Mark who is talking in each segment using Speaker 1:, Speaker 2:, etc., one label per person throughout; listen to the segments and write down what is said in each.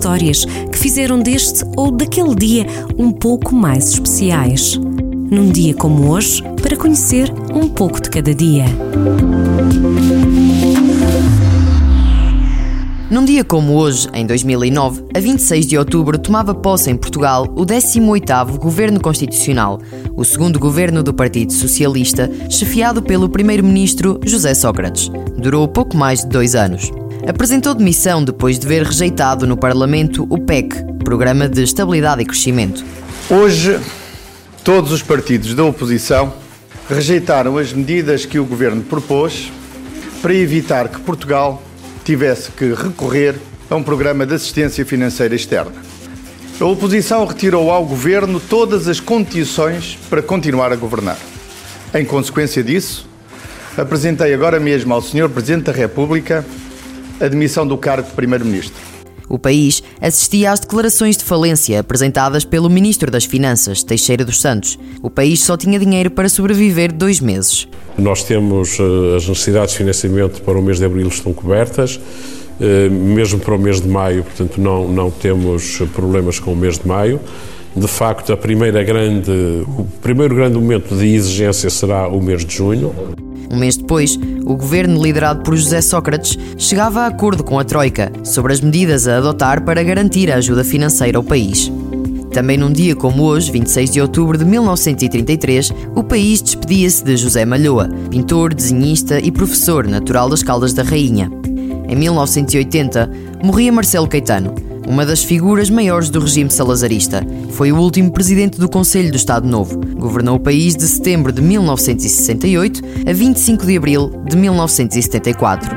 Speaker 1: histórias que fizeram deste ou daquele dia um pouco mais especiais. Num dia como hoje, para conhecer um pouco de cada dia.
Speaker 2: Num dia como hoje, em 2009, a 26 de outubro, tomava posse em Portugal o 18º Governo Constitucional, o segundo governo do Partido Socialista, chefiado pelo primeiro-ministro José Sócrates. Durou pouco mais de dois anos. Apresentou demissão depois de ver rejeitado no Parlamento o PEC, Programa de Estabilidade e Crescimento.
Speaker 3: Hoje, todos os partidos da oposição rejeitaram as medidas que o governo propôs para evitar que Portugal tivesse que recorrer a um programa de assistência financeira externa. A oposição retirou ao governo todas as condições para continuar a governar. Em consequência disso, apresentei agora mesmo ao Sr. Presidente da República a demissão do cargo de Primeiro-Ministro.
Speaker 2: O país assistia às declarações de falência apresentadas pelo Ministro das Finanças, Teixeira dos Santos. O país só tinha dinheiro para sobreviver dois meses.
Speaker 4: Nós temos eh, as necessidades de financiamento para o mês de abril estão cobertas, eh, mesmo para o mês de maio, portanto não, não temos problemas com o mês de maio. De facto, a primeira grande, o primeiro grande momento de exigência será o mês de junho.
Speaker 2: Um mês depois, o governo liderado por José Sócrates chegava a acordo com a Troika sobre as medidas a adotar para garantir a ajuda financeira ao país. Também num dia como hoje, 26 de outubro de 1933, o país despedia-se de José Malhoa, pintor, desenhista e professor natural das Caldas da Rainha. Em 1980, morria Marcelo Caetano, uma das figuras maiores do regime salazarista. Foi o último presidente do Conselho do Estado Novo. Governou o país de setembro de 1968 a 25 de abril de 1974.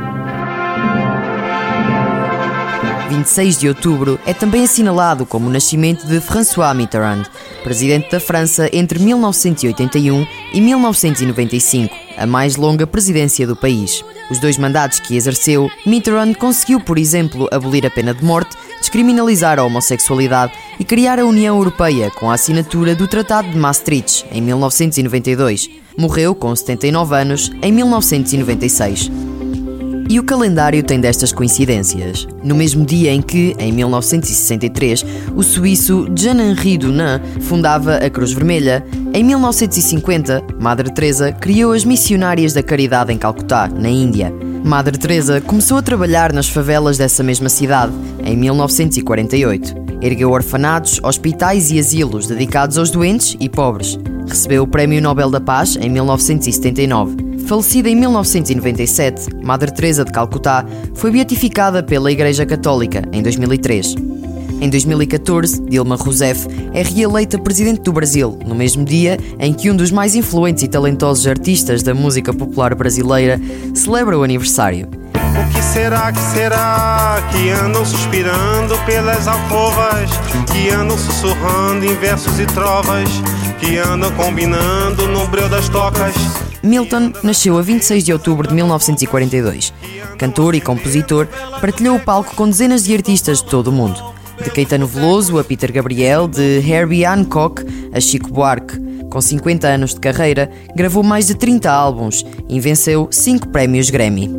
Speaker 2: 26 de outubro é também assinalado como o nascimento de François Mitterrand, presidente da França entre 1981 e 1995, a mais longa presidência do país. Os dois mandatos que exerceu, Mitterrand conseguiu, por exemplo, abolir a pena de morte, descriminalizar a homossexualidade e criar a União Europeia com a assinatura do Tratado de Maastricht em 1992. Morreu com 79 anos em 1996. E o calendário tem destas coincidências. No mesmo dia em que, em 1963, o suíço Jean-Henri Dunant fundava a Cruz Vermelha, em 1950, Madre Teresa criou as Missionárias da Caridade em Calcutá, na Índia. Madre Teresa começou a trabalhar nas favelas dessa mesma cidade em 1948. Ergueu orfanatos, hospitais e asilos dedicados aos doentes e pobres. Recebeu o Prémio Nobel da Paz em 1979 Falecida em 1997, Madre Teresa de Calcutá foi beatificada pela Igreja Católica em 2003. Em 2014, Dilma Rousseff é reeleita presidente do Brasil, no mesmo dia em que um dos mais influentes e talentosos artistas da música popular brasileira celebra o aniversário.
Speaker 5: O que será que será que andam suspirando pelas alcovas, que andam sussurrando em versos e trovas, que andam combinando no breu das tocas?
Speaker 2: Milton nasceu a 26 de outubro de 1942. Cantor e compositor, partilhou o palco com dezenas de artistas de todo o mundo. De Caetano Veloso a Peter Gabriel, de Herbie Hancock a Chico Buarque. Com 50 anos de carreira, gravou mais de 30 álbuns e venceu 5 prémios Grammy.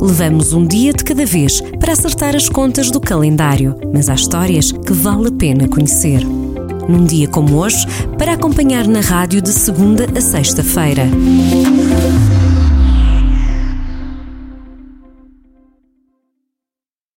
Speaker 1: Levamos um dia de cada vez para acertar as contas do calendário, mas há histórias que vale a pena conhecer num dia como hoje, para acompanhar na rádio de segunda a sexta-feira.